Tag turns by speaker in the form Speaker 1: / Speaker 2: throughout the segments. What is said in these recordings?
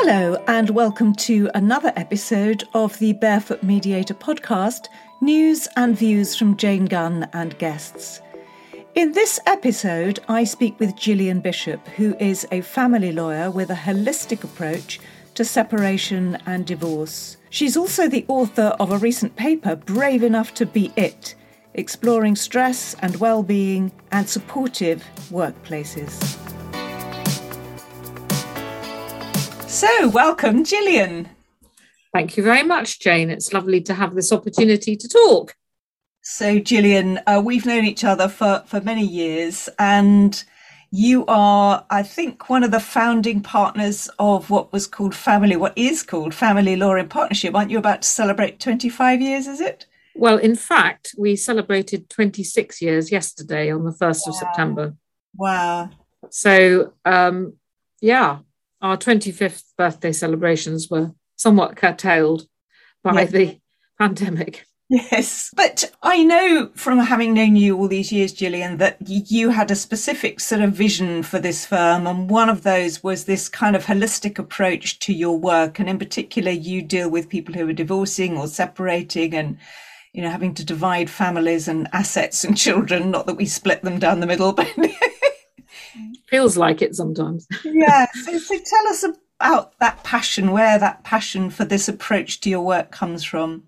Speaker 1: Hello, and welcome to another episode of the Barefoot Mediator podcast news and views from Jane Gunn and guests. In this episode, I speak with Gillian Bishop, who is a family lawyer with a holistic approach to separation and divorce. She's also the author of a recent paper, Brave Enough to Be It, exploring stress and well-being and supportive workplaces. So, welcome, Gillian.
Speaker 2: Thank you very much, Jane. It's lovely to have this opportunity to talk.
Speaker 1: So, Gillian, uh, we've known each other for, for many years, and you are, I think, one of the founding partners of what was called Family, what is called Family Law in Partnership. Aren't you about to celebrate 25 years, is it?
Speaker 2: Well, in fact, we celebrated 26 years yesterday on the 1st wow. of September.
Speaker 1: Wow.
Speaker 2: So, um, yeah, our 25th birthday celebrations were somewhat curtailed by the pandemic.
Speaker 1: Yes. But I know from having known you all these years, Gillian, that you had a specific sort of vision for this firm. And one of those was this kind of holistic approach to your work. And in particular, you deal with people who are divorcing or separating and, you know, having to divide families and assets and children. Not that we split them down the middle, but
Speaker 2: feels like it sometimes.
Speaker 1: yeah. So, so tell us about that passion, where that passion for this approach to your work comes from.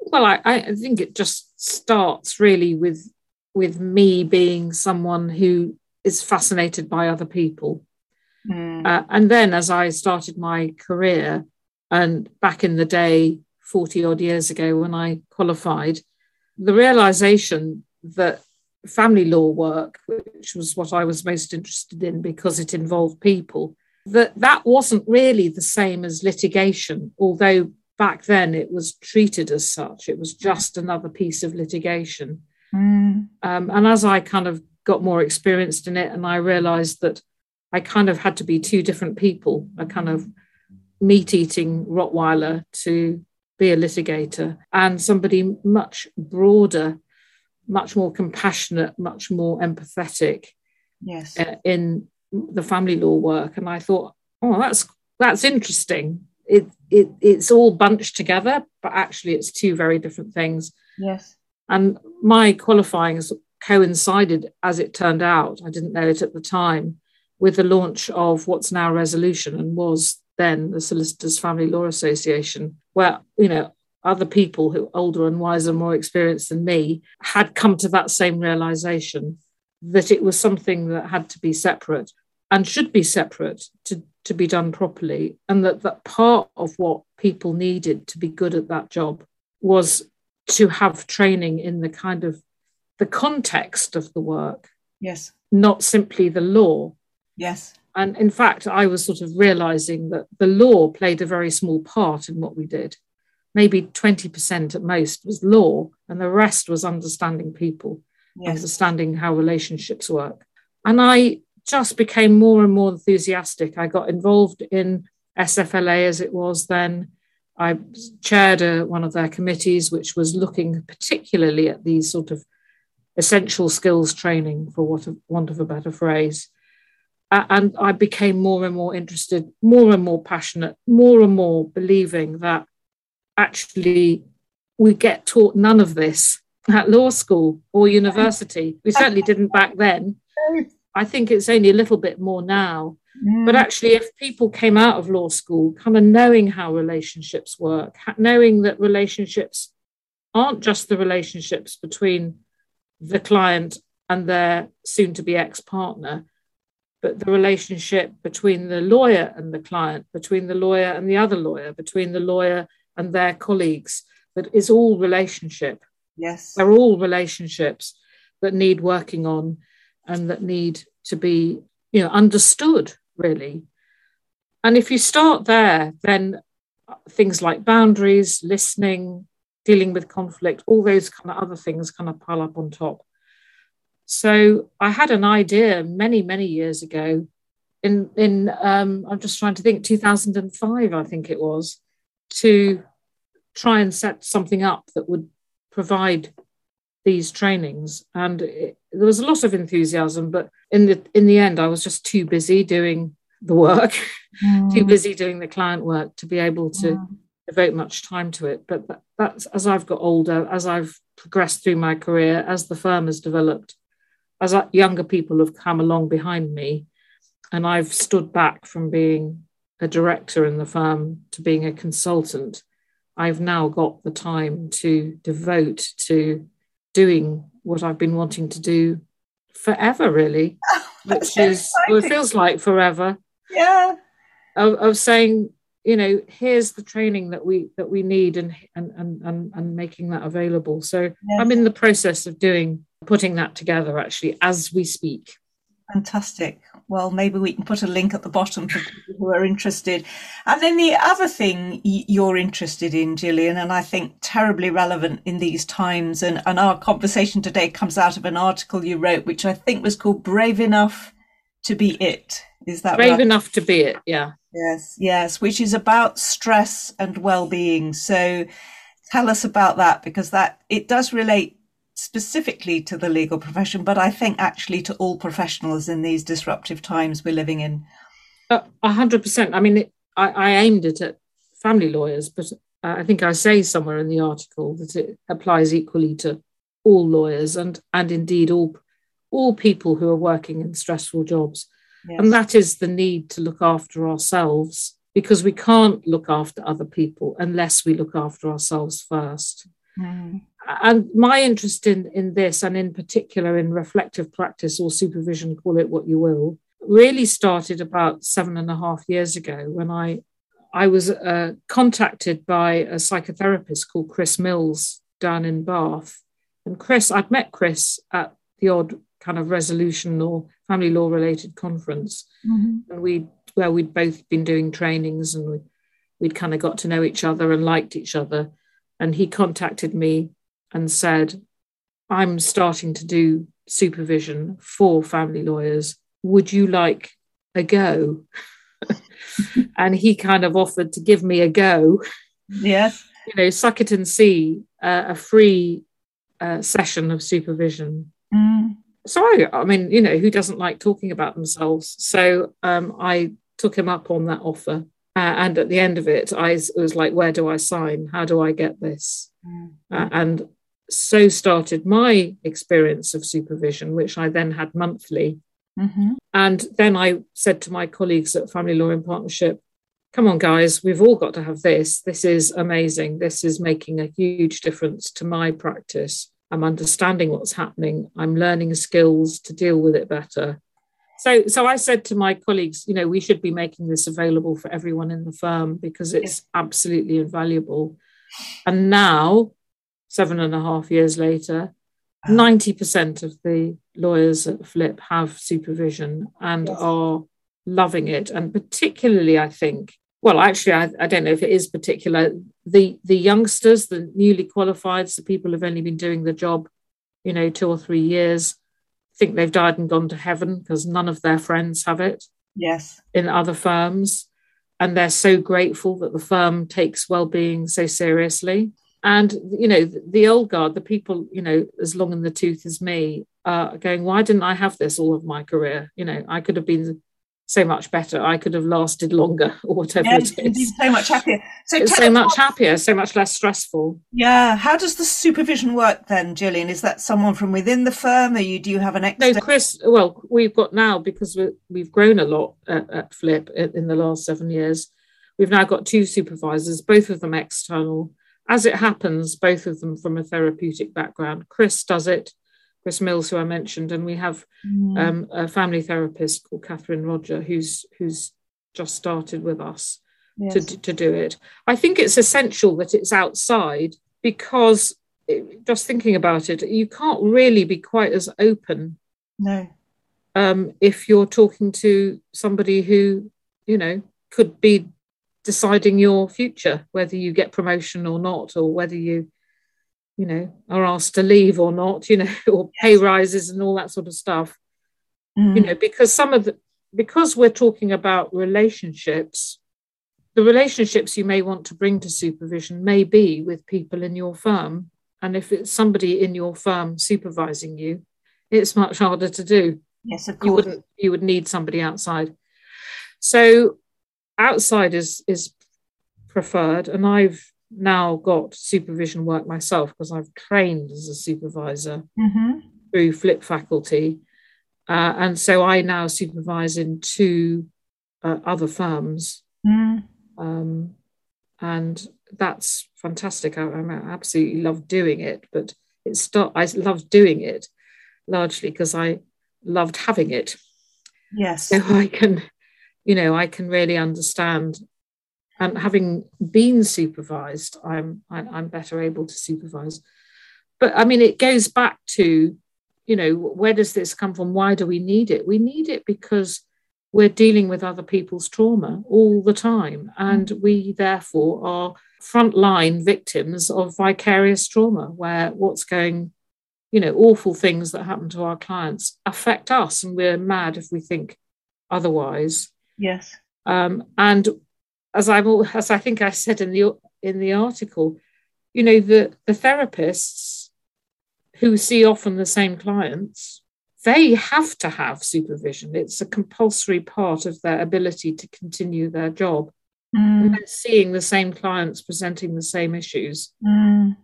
Speaker 2: Well, I, I think it just starts really with with me being someone who is fascinated by other people. Mm. Uh, and then as I started my career, and back in the day, 40 odd years ago when I qualified, the realization that family law work, which was what I was most interested in because it involved people, that that wasn't really the same as litigation, although back then it was treated as such. It was just another piece of litigation. Mm. Um, and as I kind of got more experienced in it, and I realized that I kind of had to be two different people, a kind of meat eating Rottweiler to be a litigator, and somebody much broader much more compassionate, much more empathetic
Speaker 1: yes.
Speaker 2: Uh, in the family law work. And I thought, oh, that's that's interesting. It, it it's all bunched together, but actually it's two very different things.
Speaker 1: Yes.
Speaker 2: And my qualifying coincided, as it turned out, I didn't know it at the time, with the launch of what's now Resolution and was then the Solicitors Family Law Association, where you know other people who older and wiser, more experienced than me, had come to that same realization that it was something that had to be separate and should be separate to, to be done properly. And that, that part of what people needed to be good at that job was to have training in the kind of the context of the work.
Speaker 1: Yes.
Speaker 2: Not simply the law.
Speaker 1: Yes.
Speaker 2: And in fact, I was sort of realizing that the law played a very small part in what we did maybe 20% at most was law, and the rest was understanding people, yes. understanding how relationships work. And I just became more and more enthusiastic. I got involved in SFLA as it was then. I chaired a, one of their committees, which was looking particularly at these sort of essential skills training, for what, want of a better phrase. Uh, and I became more and more interested, more and more passionate, more and more believing that actually we get taught none of this at law school or university. We certainly didn't back then. I think it's only a little bit more now. Mm. But actually, if people came out of law school kind of knowing how relationships work, knowing that relationships aren't just the relationships between the client and their soon to be ex partner, but the relationship between the lawyer and the client, between the lawyer and the other lawyer, between the lawyer and their colleagues that is all relationship.
Speaker 1: Yes.
Speaker 2: They're all relationships that need working on and that need to be, you know, understood really. And if you start there, then things like boundaries, listening, dealing with conflict, all those kind of other things kind of pile up on top. So I had an idea many, many years ago. In in um, I'm just trying to think, 2005, I think it was, to try and set something up that would provide these trainings and it, there was a lot of enthusiasm but in the in the end i was just too busy doing the work, mm. too busy doing the client work to be able to mm. devote much time to it. But that, that's as I've got older, as I've progressed through my career, as the firm has developed, as younger people have come along behind me, and I've stood back from being a director in the firm to being a consultant. I've now got the time to devote to doing what I've been wanting to do forever, really, which is well, it feels like forever.
Speaker 1: Yeah.
Speaker 2: Of, of saying, you know, here's the training that we that we need and and and and, and making that available. So yes. I'm in the process of doing putting that together actually as we speak.
Speaker 1: Fantastic. Well, maybe we can put a link at the bottom for people who are interested. And then the other thing you're interested in, Gillian, and I think terribly relevant in these times, and, and our conversation today comes out of an article you wrote, which I think was called Brave Enough to Be It. Is that
Speaker 2: Brave
Speaker 1: right?
Speaker 2: Enough to Be It, yeah.
Speaker 1: Yes, yes, which is about stress and well-being. So tell us about that because that it does relate specifically to the legal profession, but I think actually to all professionals in these disruptive times we're living in.
Speaker 2: A hundred percent. I mean, it, I, I, aimed it at family lawyers, but I think I say somewhere in the article that it applies equally to all lawyers and and indeed all all people who are working in stressful jobs. Yes. And that is the need to look after ourselves because we can't look after other people unless we look after ourselves first. Mm and my interest in, in this, and in particular in reflective practice or supervision, call it what you will, really started about seven and a half years ago when I I was uh, contacted by a psychotherapist called Chris Mills down in Bath. And Chris, I'd met Chris at the odd kind of resolution or family law related conference, mm-hmm. and we where we'd both been doing trainings and we, we'd kind of got to know each other and liked each other. And he contacted me and said, I'm starting to do supervision for family lawyers. Would you like a go? and he kind of offered to give me a go.
Speaker 1: Yes.
Speaker 2: You know, suck it and see uh, a free uh, session of supervision. Mm. So, I, I mean, you know, who doesn't like talking about themselves? So um, I took him up on that offer. Uh, and at the end of it, I was like, where do I sign? How do I get this? Mm. Uh, and so started my experience of supervision, which I then had monthly. Mm-hmm. And then I said to my colleagues at Family Law in Partnership, come on, guys, we've all got to have this. This is amazing. This is making a huge difference to my practice. I'm understanding what's happening. I'm learning skills to deal with it better. So, so I said to my colleagues, you know, we should be making this available for everyone in the firm because it's absolutely invaluable. And now seven and a half years later, 90% of the lawyers at Flip have supervision and yes. are loving it. And particularly, I think, well, actually, I, I, don't know if it is particular. The the youngsters, the newly qualified, the people who've only been doing the job, you know, two or three years, think they've died and gone to heaven because none of their friends have it.
Speaker 1: Yes.
Speaker 2: In other firms. And they're so grateful that the firm takes well-being so seriously and you know the old guard the people you know as long in the tooth as me are going why didn't i have this all of my career? You know i could have been so much better. I could have lasted longer or whatever
Speaker 1: yes, it is.
Speaker 2: so
Speaker 1: much happier.
Speaker 2: So so much happier so much less stressful.
Speaker 1: Yeah how does the supervision work then gillian? Is that someone from within the firm? Or you do you have an
Speaker 2: extra no chris well we've got now because we have grown a lot at, at flip in the last seven years we've now got two supervisors both of them external as it happens, both of them from a therapeutic background. Chris does it, Chris Mills, who I mentioned, and we have mm. um, a family therapist called Catherine Roger, who's who's just started with us yes. to, to do it. I think it's essential that it's outside because it, just thinking about it, you can't really be quite as open.
Speaker 1: No.
Speaker 2: Um, if you're talking to somebody who, you know, could be deciding your future, whether you get promotion or not, or whether you, you know, are asked to leave or not, you know, or pay rises and all that sort of stuff. Mm. You know, because some of the because we're talking about relationships, the relationships you may want to bring to supervision may be with people in your firm. And if it's somebody in your firm supervising you, it's much harder to do.
Speaker 1: Yes, of course.
Speaker 2: You wouldn't you would need somebody outside. So outside is is preferred, and I've now got supervision work myself because I've trained as a supervisor mm-hmm. through Flip Faculty, uh, and so I now supervise in two uh, other firms, mm. um, and that's fantastic. I, I absolutely love doing it, but it's start. I love doing it largely because I loved having it.
Speaker 1: Yes,
Speaker 2: so I can, you know, I can really understand and having been supervised, I'm I'm better able to supervise. But I mean, it goes back to, you know, where does this come from? Why do we need it? We need it because we're dealing with other people's trauma all the time, and mm. we therefore are frontline victims of vicarious trauma, where what's going, you know, awful things that happen to our clients affect us, and we're mad if we think otherwise.
Speaker 1: Yes.
Speaker 2: Um, and as I'm as I think I said in the in the article, you know, the the therapists who see often the same clients, they have to have supervision. It's a compulsory part of their ability to continue their job. Mm. seeing the same clients presenting the same issues, mm.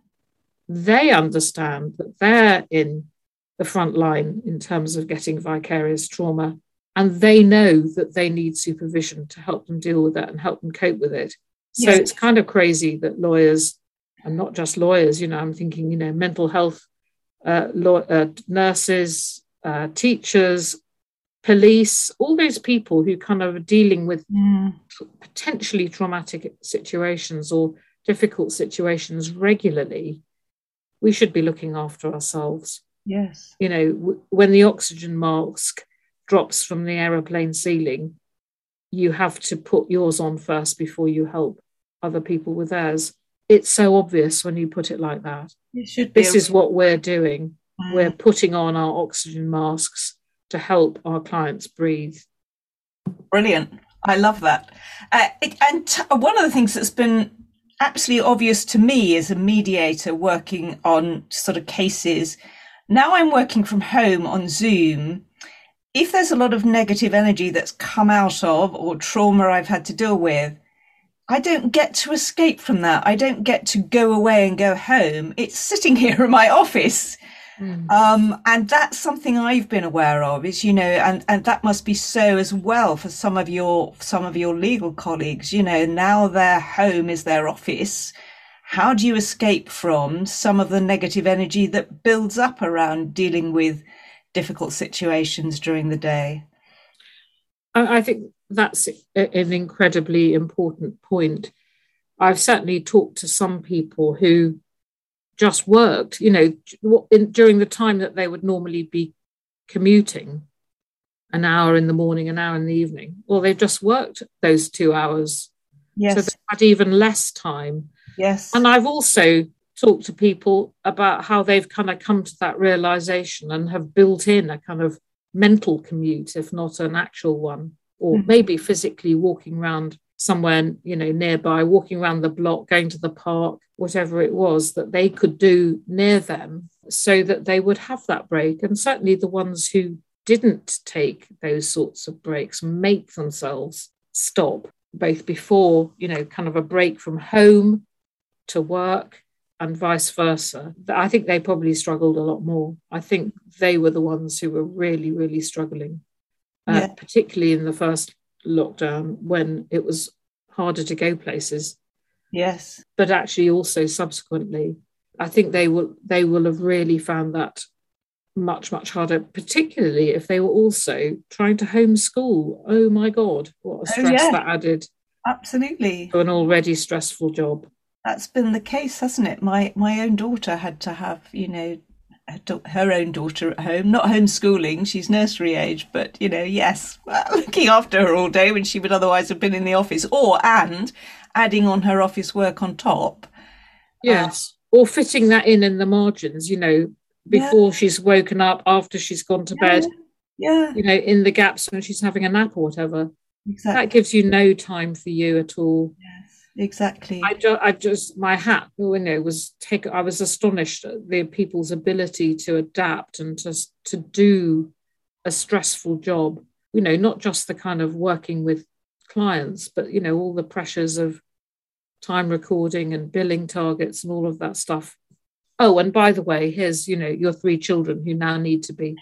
Speaker 2: they understand that they're in the front line in terms of getting vicarious trauma and they know that they need supervision to help them deal with that and help them cope with it. So yes. it's kind of crazy that lawyers, and not just lawyers, you know, I'm thinking, you know, mental health, uh, law, uh, nurses, uh, teachers, police, all those people who kind of are dealing with mm. potentially traumatic situations or difficult situations regularly, we should be looking after ourselves.
Speaker 1: Yes.
Speaker 2: You know, w- when the oxygen mask drops from the aeroplane ceiling, you have to put yours on first before you help other people with theirs. It's so obvious when you put it like that.
Speaker 1: It
Speaker 2: this is what we're doing. Mm. We're putting on our oxygen masks to help our clients breathe.
Speaker 1: Brilliant. I love that. Uh, it, and t- one of the things that's been absolutely obvious to me as a mediator working on sort of cases, now I'm working from home on Zoom if there's a lot of negative energy that's come out of or trauma I've had to deal with, I don't get to escape from that. I don't get to go away and go home. It's sitting here in my office. Mm. Um, and that's something I've been aware of is, you know, and, and that must be so as well for some of your, some of your legal colleagues, you know, now their home is their office. How do you escape from some of the negative energy that builds up around dealing with difficult situations during the day?
Speaker 2: I think that's an incredibly important point. I've certainly talked to some people who just worked, you know, in, during the time that they would normally be commuting, an hour in the morning, an hour in the evening. Well, they just worked those two hours.
Speaker 1: Yes.
Speaker 2: So they had even less time.
Speaker 1: Yes.
Speaker 2: And I've also talk to people about how they've kind of come to that realization and have built in a kind of mental commute, if not an actual one, or mm-hmm. maybe physically walking around somewhere, you know, nearby, walking around the block, going to the park, whatever it was that they could do near them so that they would have that break. And certainly the ones who didn't take those sorts of breaks make themselves stop both before, you know, kind of a break from home to work and vice versa. I think they probably struggled a lot more. I think they were the ones who were really, really struggling, uh, yeah. particularly in the first lockdown when it was harder to go places.
Speaker 1: Yes,
Speaker 2: but actually also subsequently, I think they will they will have really found that much much harder, particularly if they were also trying to homeschool. Oh my god, what a oh, stress oh, yeah. that added!
Speaker 1: Absolutely,
Speaker 2: to an already stressful job
Speaker 1: that's been the case, hasn't it? My my own daughter had to have, you know, her own daughter at home, not homeschooling, she's nursery age, but you know, yes, looking after her all day when she would otherwise have been in the office, or and adding on her office work on top.
Speaker 2: Yes, uh, or fitting that in in the margins, you know, before yeah. she's woken up, after she's gone to
Speaker 1: yeah.
Speaker 2: bed.
Speaker 1: Yeah.
Speaker 2: You know, in the gaps when she's having a nap or whatever.
Speaker 1: Exactly.
Speaker 2: That gives you no time for you at all.
Speaker 1: Yeah exactly.
Speaker 2: I just, I just, my hat, you know, was take. I was astonished at the people's ability to adapt and to to do a stressful job. You know, not just the kind of working with clients, but you know, all the pressures of time recording and billing targets and all of that stuff. Oh, and by the way, here's you know your three children who now need to be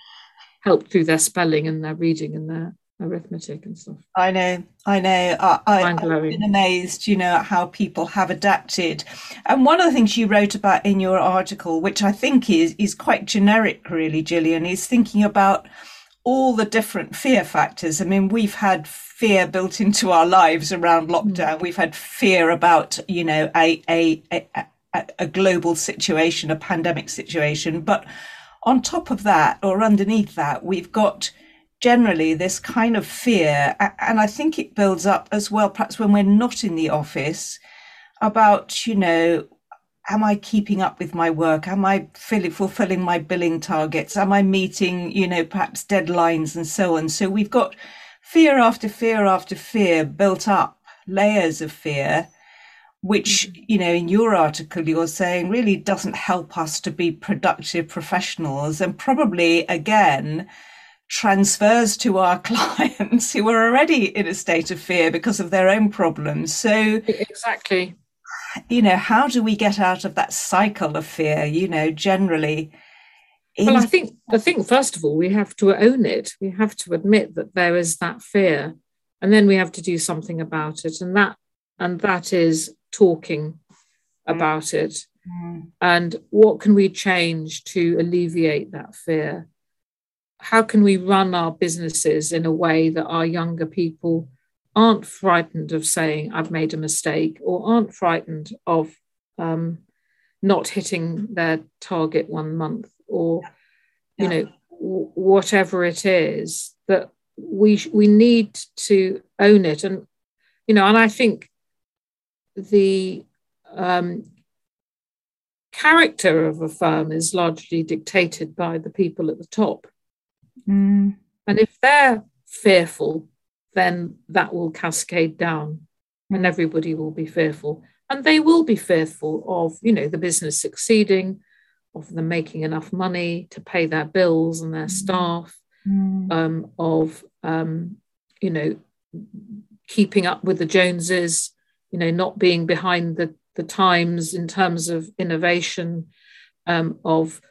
Speaker 2: helped through their spelling and their reading and their arithmetic and stuff.
Speaker 1: I know, I know. I, I, have been amazed, you know, at how people have adapted. And one of the things you wrote about in your article, which I think is is quite generic, really, Gillian, is thinking about all the different fear factors. I mean, we've had fear built into our lives around mm. lockdown. Mm. We've had fear about, you know, a, a, a, a global situation, a pandemic situation. But on top of that, or underneath that, we've got generally this kind of fear. And I think it builds up as well, perhaps when we're not in the office, about, you know, am I keeping up with my work? Am I fulfilling my billing targets? Am I meeting, you know, perhaps deadlines and so on? So we've got fear after fear after fear built up, layers of fear, which, mm-hmm. you know, in your article, you're saying really doesn't help us to be productive professionals and probably again, transfers to our clients who are already in a state of fear because of their own problems. So,
Speaker 2: exactly
Speaker 1: you know, how do we get out of that cycle of fear, you know, generally?
Speaker 2: In- well, I think I think first of all we have to own it. We have to admit that there is that fear, and then we have to do something about it, and that and that is talking about it. Mm. And what can we change to alleviate that fear? How can we run our businesses in a way that our younger people aren't frightened of saying I've made a mistake or aren't frightened of um, not hitting their target one month or yeah. you know w- whatever it is that we we need to own it and you know and I think the um, character of a firm is largely dictated by the people at the top mm. and if they're fearful then that will cascade down and everybody will be fearful. And they will be fearful of, you know, the business succeeding, of them making enough money to pay their bills and their staff, mm. um, of, um, you know, keeping up with the Joneses, you know, not being behind the, the times in terms of innovation, um, of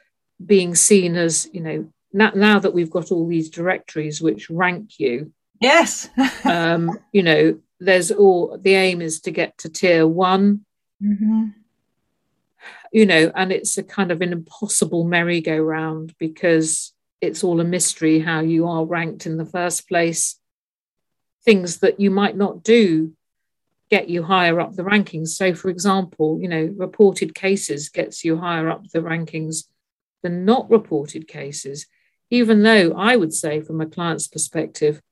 Speaker 2: being seen as, you know, now, now that we've got all these directories which rank you,
Speaker 1: Yes.
Speaker 2: um, you know, there's all the aim is to get to tier one. Mm-hmm. You know, and it's a kind of an impossible merry-go-round because it's all a mystery how you are ranked in the first place. Things that you might not do get you higher up the rankings. So, for example, you know, reported cases gets you higher up the rankings than not reported cases, even though I would say, from a client's perspective,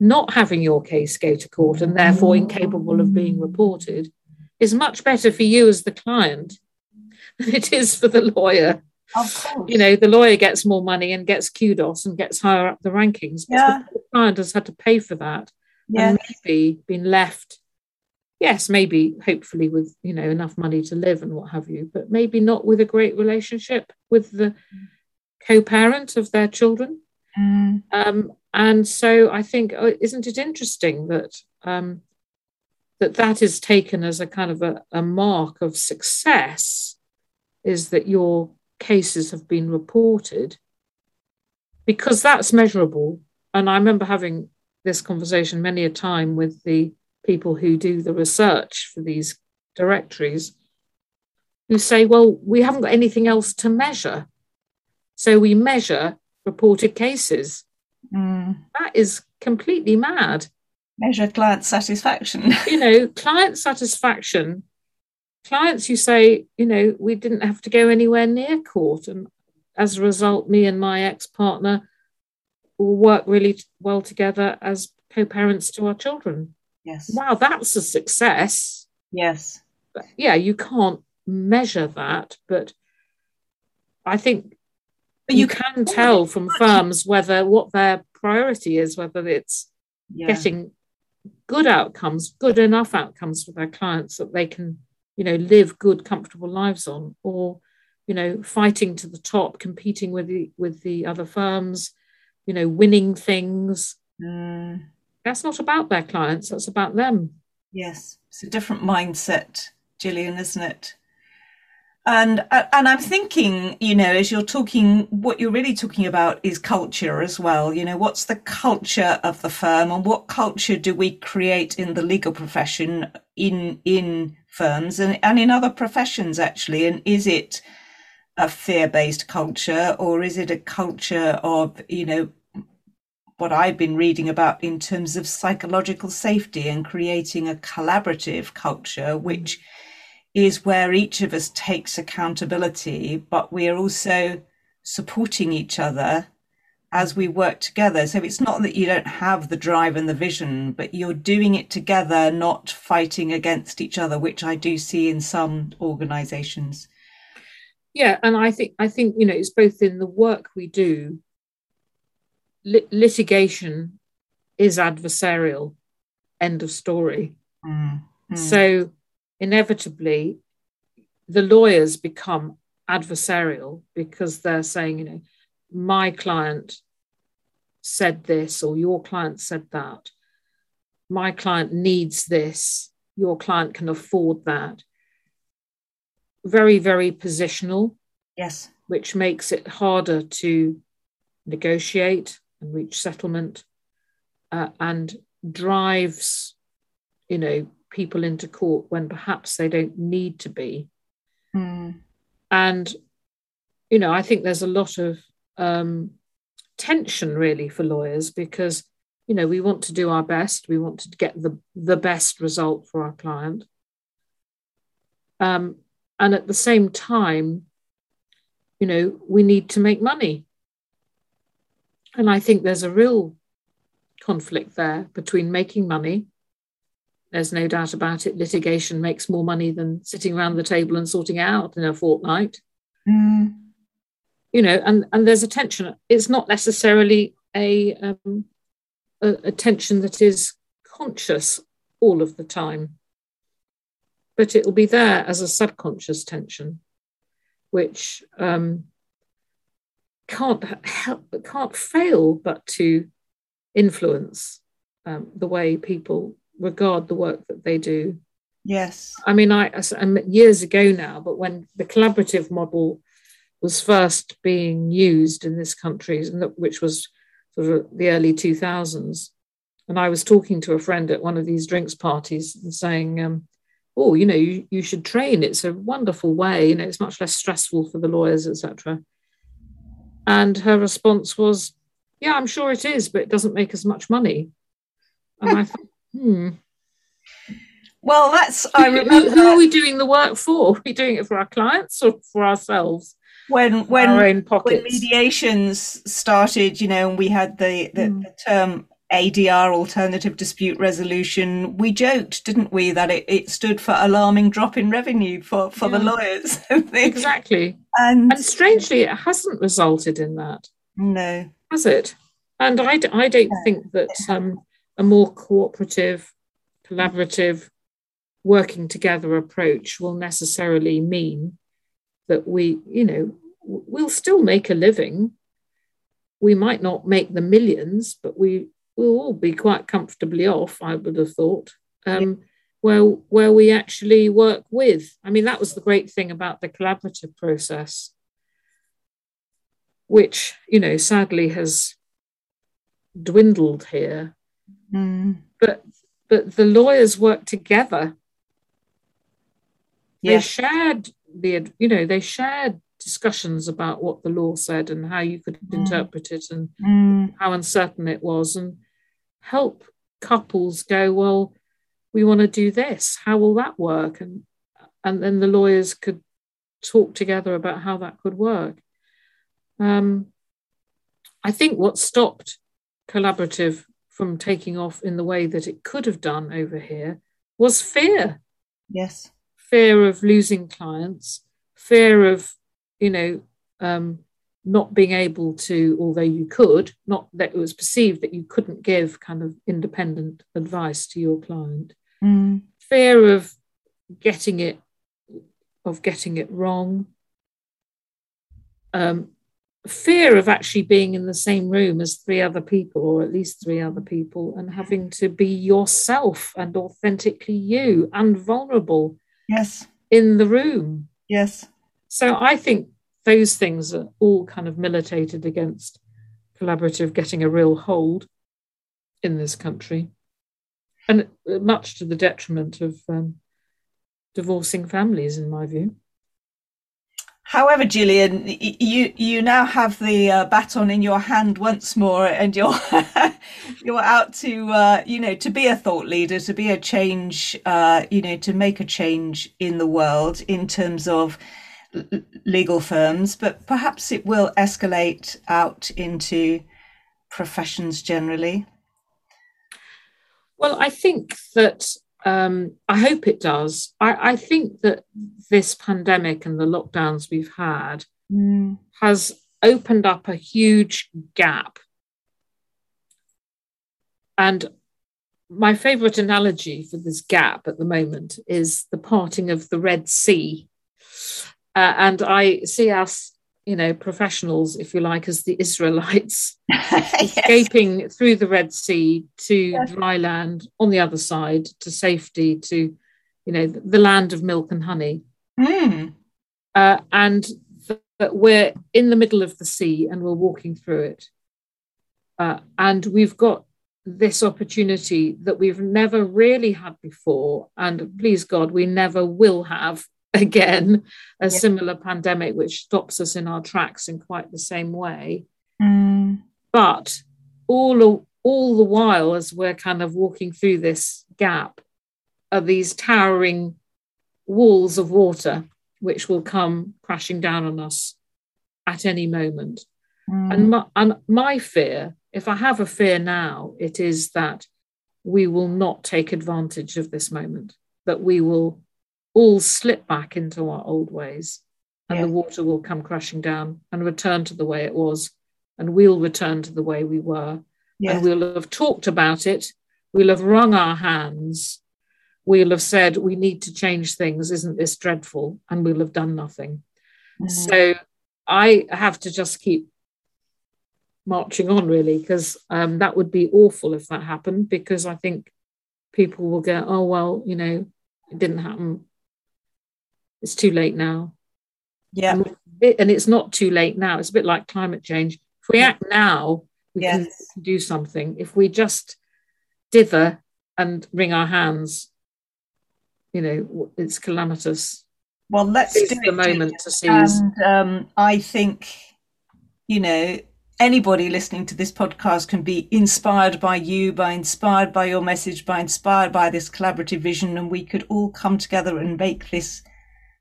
Speaker 2: not having your case go to court and therefore incapable of being reported is much better for you as the client than it is for the lawyer. Of course. You know, the lawyer gets more money and gets kudos and gets higher up the rankings. But yeah. the client has had to pay for that yes. and maybe been left, yes, maybe hopefully with, you know, enough money to live and what have you, but maybe not with a great relationship with the co-parent of their children. Mm. Um, and so I think, oh, isn't it interesting that um, that that is taken as a kind of a, a mark of success, is that your cases have been reported, because that's measurable. And I remember having this conversation many a time with the people who do the research for these directories, who say, well, we haven't got anything else to measure. So we measure reported cases. Mm. That is completely mad.
Speaker 1: Measure client satisfaction.
Speaker 2: you know, client satisfaction. Clients who say, you know, we didn't have to go anywhere near court. And as a result, me and my ex partner will work really well together as co parents to our children.
Speaker 1: Yes.
Speaker 2: Wow, that's a success.
Speaker 1: Yes.
Speaker 2: But yeah, you can't measure that, but I think but you can tell from firms whether what their priority is, whether it's yeah. getting good outcomes, good enough outcomes for their clients that they can, you know, live good, comfortable lives on, or, you know, fighting to the top, competing with the with the other firms, you know, winning things. Mm. that's not about their clients, that's about them.
Speaker 1: Yes, it's a different mindset, Gillian, isn't it? And uh, and I'm thinking, you know, as you're talking, what you're really talking about is culture as well. You know, what's the culture of the firm, and what culture do we create in the legal profession, in in firms, and and in other professions actually? And is it a fear-based culture, or is it a culture of, you know, what I've been reading about in terms of psychological safety and creating a collaborative culture, mm-hmm. which is where each of us takes accountability, but we're also supporting each other as we work together. So it's not that you don't have the drive and the vision, but you're doing it together, not fighting against each other, which I do see in some organizations.
Speaker 2: Yeah, and I think I think you know it's both in the work we do. Lit- litigation is adversarial. End of story. Mm, mm. So inevitably the lawyers become adversarial because they're saying, you know, my client said this or your client said that. My client needs this. Your client can afford that. Very, very positional.
Speaker 1: Yes.
Speaker 2: Which makes it harder to negotiate and reach settlement uh, and drives, you know, people into court when perhaps they don't need to be. Mm. And, you know, I think there's a lot of um, tension really for lawyers because, you know, we want to do our best, we want to get the, the best result for our client. Um, and at the same time, you know, we need to make money. And I think there's a real conflict there between making money there's no doubt about it. Litigation makes more money than sitting around the table and sorting out in a fortnight. Mm. You know, and, and there's a tension. It's not necessarily a, um, a, a tension that is conscious all of the time, but it will be there as a subconscious tension, which um, can't help, can't fail but to influence um, the way people regard the work that they do.
Speaker 1: Yes.
Speaker 2: I mean, I years ago now, but when the collaborative model was first being used in this country, which was sort of the early 2000s, and I was talking to a friend at one of these drinks parties and saying, um, "Oh, you know, you, you should train. It's a wonderful way. You know, it's much less stressful for the lawyers, etc." And her response was, "Yeah, I'm sure it is, but it doesn't make as much money." And I thought, Hmm.
Speaker 1: Well, that's I remember.
Speaker 2: Who are we doing the work for? Are we doing it for our clients or for ourselves?
Speaker 1: When when our own when mediations started, you know, and we had the the, mm. the term ADR, alternative dispute resolution, we joked, didn't we, that it, it stood for alarming drop in revenue for, for yeah. the lawyers.
Speaker 2: exactly. And, and strangely, it hasn't resulted in that.
Speaker 1: No.
Speaker 2: Has it? And I, I don't no. think that um, a more cooperative, collaborative, working together approach will necessarily mean that we, you know, we'll still make a living. We might not make the millions, but we will all be quite comfortably off, I would have thought. Um, yeah. Where, where we actually work with. I mean, that was the great thing about the collaborative process, which, you know, sadly has dwindled here Mm. But but the lawyers worked together. They shared the you know they shared discussions about what the law said and how you could mm. interpret it and mm. how uncertain it was and help couples go well we want to do this how will that work and and then the lawyers could talk together about how that could work um, i think what stopped collaborative from taking off in the way that it could have done over here was fear.
Speaker 1: Yes.
Speaker 2: Fear of losing clients, fear of, you know, um, not being able to, although you could, not that it was perceived that you couldn't give kind of independent advice to your client. Mm. Fear of getting it, of getting it wrong. Um, fear of actually being in the same room as three other people, or at least three other people, and having to be yourself and authentically you and vulnerable.
Speaker 1: Yes.
Speaker 2: In the room.
Speaker 1: Yes.
Speaker 2: So I think those things are all kind of militated against collaborative getting a real hold in this country, and much to the detriment of um, divorcing families, in my view.
Speaker 1: However, Gillian, you you now have the uh, baton in your hand once more, and you're you're out to uh, you know to be a thought leader, to be a change, uh, you know, to make a change in the world in terms of legal firms, but perhaps it will escalate out into professions generally.
Speaker 2: Well, I think that um, I hope it does. I, I, think that this pandemic and the lockdowns we've had mm. has opened up a huge gap. And my favorite analogy for this gap at the moment is the parting of the Red Sea. Uh, and I see us you know, professionals, if you like, as the Israelites, yes. escaping through the Red Sea to yes. dry land on the other side, to safety, to, you know, the land of milk and honey. Mm. Uh, and that we're in the middle of the sea and we're walking through it. Uh, and we've got this opportunity that we've never really had before. And please God, we never will have again a yeah. similar pandemic which stops us in our tracks in quite the same way mm. but all all the while as we're kind of walking through this gap are these towering walls of water which will come crashing down on us at any moment mm. and, my, and my fear if i have a fear now it is that we will not take advantage of this moment that we will all slip back into our old ways and yeah. the water will come crashing down and return to the way it was and we'll return to the way we were. And we'll have talked about it. We'll have wrung our hands. We'll have said we need to change things. Isn't this dreadful? And we'll have done nothing. Mm. so i have to just keep marching on really because um, that would be awful if that happened because i think people will go oh well you know it didn't happen it's too late now.
Speaker 1: Yeah.
Speaker 2: And, and it's not too late now. It's a bit like climate change. If we act now, we yes. can do something. If we just dither and wring our hands, you know, it's calamitous.
Speaker 1: Well, let's do
Speaker 2: the moment to seize.
Speaker 1: And um, I think, you know, anybody listening to this podcast can be inspired by you, by inspired by your message, by inspired by this collaborative vision, and we could all come together and make this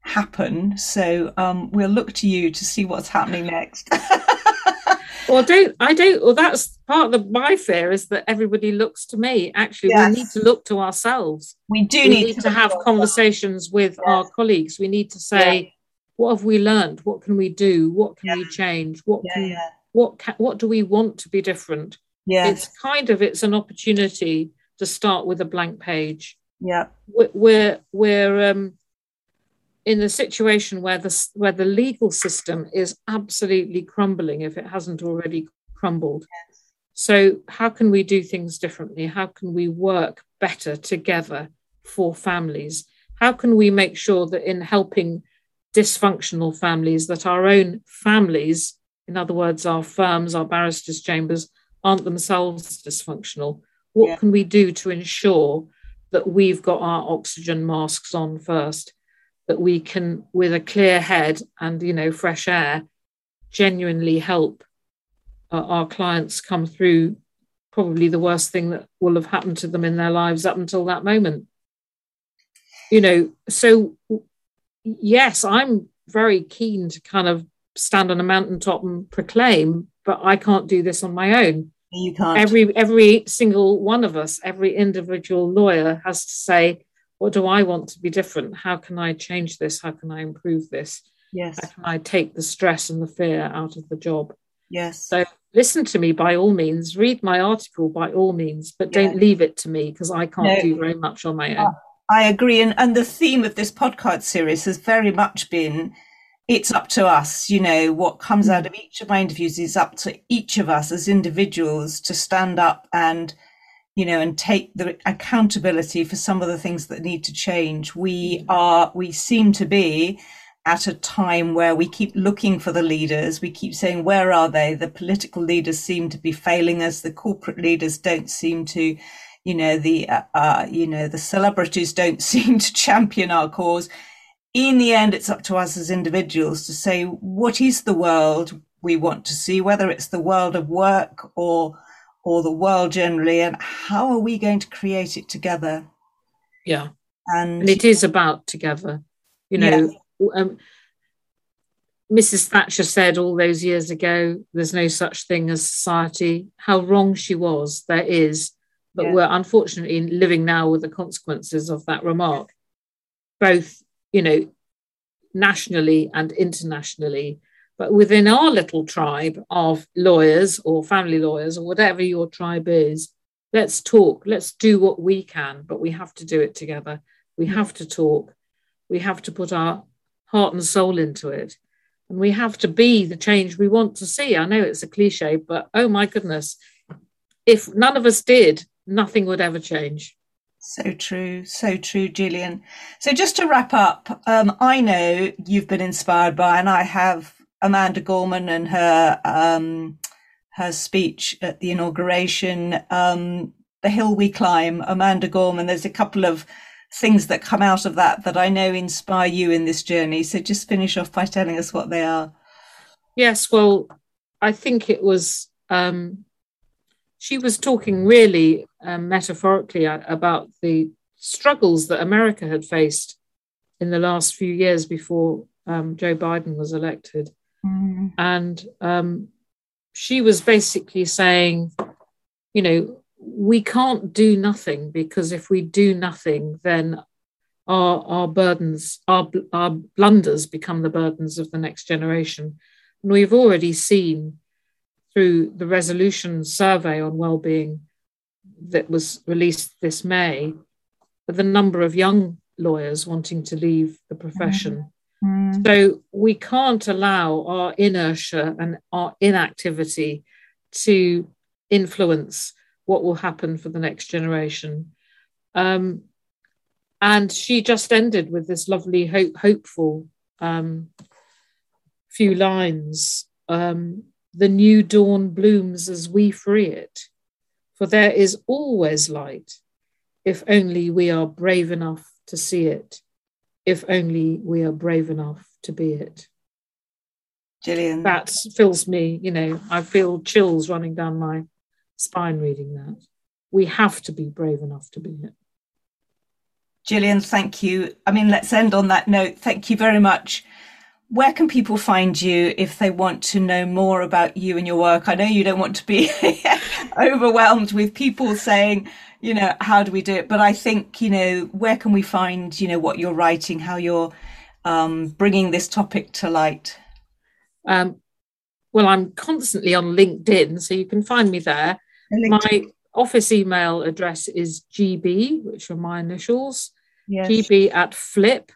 Speaker 1: happen. So um, we'll look to you to see what's happening next.
Speaker 2: well, don't I don't. Well, that's part of the, my fear is that everybody looks to me. Actually, yes. we need to look to ourselves.
Speaker 1: We do we need,
Speaker 2: need, to, to have conversations with yes. our colleagues. We need to say, yeah. what have we learned? What can we do? What can yeah. we change? What yeah, can what can, what do we want to be different?
Speaker 1: Yeah,
Speaker 2: it's kind of it's an opportunity to start with a blank page.
Speaker 1: Yeah,
Speaker 2: we're we're um, in a situation where the where the legal system is absolutely crumbling if it hasn't already crumbled. Yes. So how can we do things differently? How can we work better together for families? How can we make sure that in helping dysfunctional families that our own families, in other words, our firms, our barristers' chambers, aren't themselves dysfunctional? What yeah. can we do to ensure that we've got our oxygen masks on first? That we can, with a clear head and you know fresh air, genuinely help uh, our clients come through probably the worst thing that will have happened to them in their lives up until that moment. You know, so yes, I'm very keen to kind of stand on a mountaintop and proclaim, but I can't do this on my own.
Speaker 1: You can't.
Speaker 2: Every every single one of us, every individual lawyer has to say, what do I want to be different? How can I change this? How can I improve this?
Speaker 1: Yes.
Speaker 2: How can I take the stress and the fear out of the job?
Speaker 1: Yes.
Speaker 2: So listen to me by all means, read my article by all means, but don't leave it to me because I can't no. do very much on my uh, own.
Speaker 1: I agree. And, and the theme of this podcast series has very much been it's up to us, you know, what comes mm. out of each of my interviews is up to each of us as individuals to stand up and, you know, and take the accountability for some of the things that need to change. We are, we seem to be at a time where we keep looking for the leaders. We keep saying, where are they? The political leaders seem to be failing us. The corporate leaders don't seem to, you know, the, uh, uh, you know, the celebrities don't seem to champion our cause in the end, it's up to us as individuals to say, what is the world we want to see, whether it's the world of work or, or the world generally, and how are we going to create it together?
Speaker 2: Yeah. And, and it is about together. You know, yeah. um, Mrs. Thatcher said all those years ago, there's no such thing as society. How wrong she was, there is. But yeah. we're unfortunately living now with the consequences of that remark, both you know, nationally and internationally. But within our little tribe of lawyers or family lawyers or whatever your tribe is, let's talk, let's do what we can, but we have to do it together. We have to talk. We have to put our heart and soul into it. And we have to be the change we want to see. I know it's a cliche, but oh my goodness, if none of us did, nothing would ever change.
Speaker 1: So true, so true, Gillian. So just to wrap up, um, I know you've been inspired by, and I have Amanda Gorman and her um, her speech at the inauguration, um, "The Hill We Climb." Amanda Gorman. There's a couple of things that come out of that that I know inspire you in this journey. So just finish off by telling us what they are.
Speaker 2: Yes, well, I think it was um, she was talking really um, metaphorically about the struggles that America had faced in the last few years before um, Joe Biden was elected. Mm. And um, she was basically saying, you know, we can't do nothing because if we do nothing, then our, our burdens, our, our blunders become the burdens of the next generation. And we've already seen through the resolution survey on well-being that was released this May, that the number of young lawyers wanting to leave the profession. Mm-hmm. So we can't allow our inertia and our inactivity to influence what will happen for the next generation. Um, and she just ended with this lovely, hope, hopeful um, few lines. Um, the new dawn blooms as we free it. For there is always light, if only we are brave enough to see it, if only we are brave enough to be it.
Speaker 1: Gillian.
Speaker 2: That fills me, you know, I feel chills running down my spine reading that. We have to be brave enough to be it.
Speaker 1: Gillian, thank you. I mean, let's end on that note. Thank you very much where can people find you if they want to know more about you and your work? I know you don't want to be overwhelmed with people saying, you know, how do we do it? But I think, you know, where can we find, you know, what you're writing, how you're um, bringing this topic to light?
Speaker 2: Um, well, I'm constantly on LinkedIn, so you can find me there. My office email address is GB, which are my initials, yes. GB at Flip,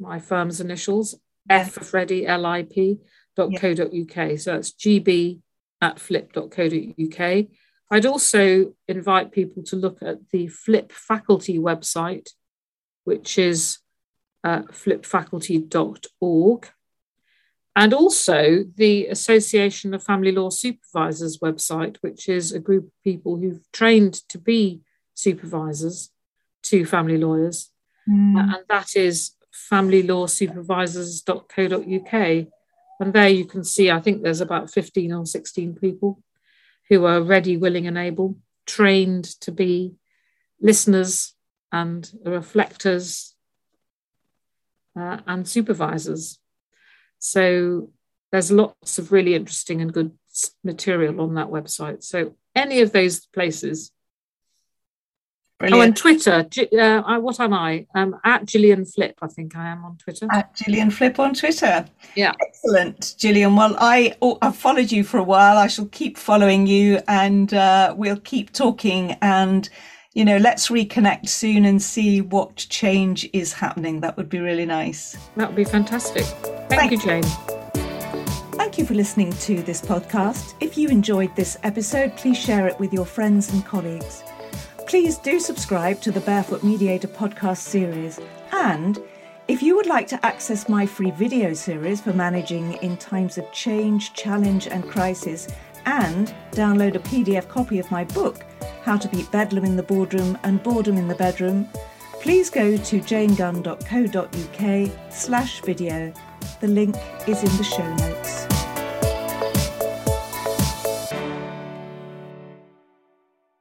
Speaker 2: my firm's initials, F for Freddie, L-I-P dot co dot UK. So that's gb at flip.co.uk. I'd also invite people to look at the Flip faculty website, which is uh, flipfaculty.org, and also the Association of Family Law Supervisors website, which is a group of people who've trained to be supervisors to family lawyers. Mm. Uh, and that is familylawsupervisors.co.uk. And there you can see, I think there's about 15 or 16 people who are ready, willing, and able, trained to be listeners and reflectors uh, and supervisors. So there's lots of really interesting and good material on that website. So any of those places Brilliant. Oh, and Twitter. Uh, what am I? Um, at Gillian Flip, I think I am on Twitter.
Speaker 1: At Gillian Flip on Twitter.
Speaker 2: Yeah.
Speaker 1: Excellent, Gillian. Well, I, oh, I've followed you for a while. I shall keep following you and uh, we'll keep talking. And, you know, let's reconnect soon and see what change is happening. That would be really nice.
Speaker 2: That would be fantastic. Thank, Thank you, Jane.
Speaker 1: Thank you for listening to this podcast. If you enjoyed this episode, please share it with your friends and colleagues. Please do subscribe to the Barefoot Mediator podcast series. And if you would like to access my free video series for managing in times of change, challenge, and crisis, and download a PDF copy of my book, How to Beat Bedlam in the Boardroom and Boredom in the Bedroom, please go to janegunn.co.uk slash video. The link is in the show notes.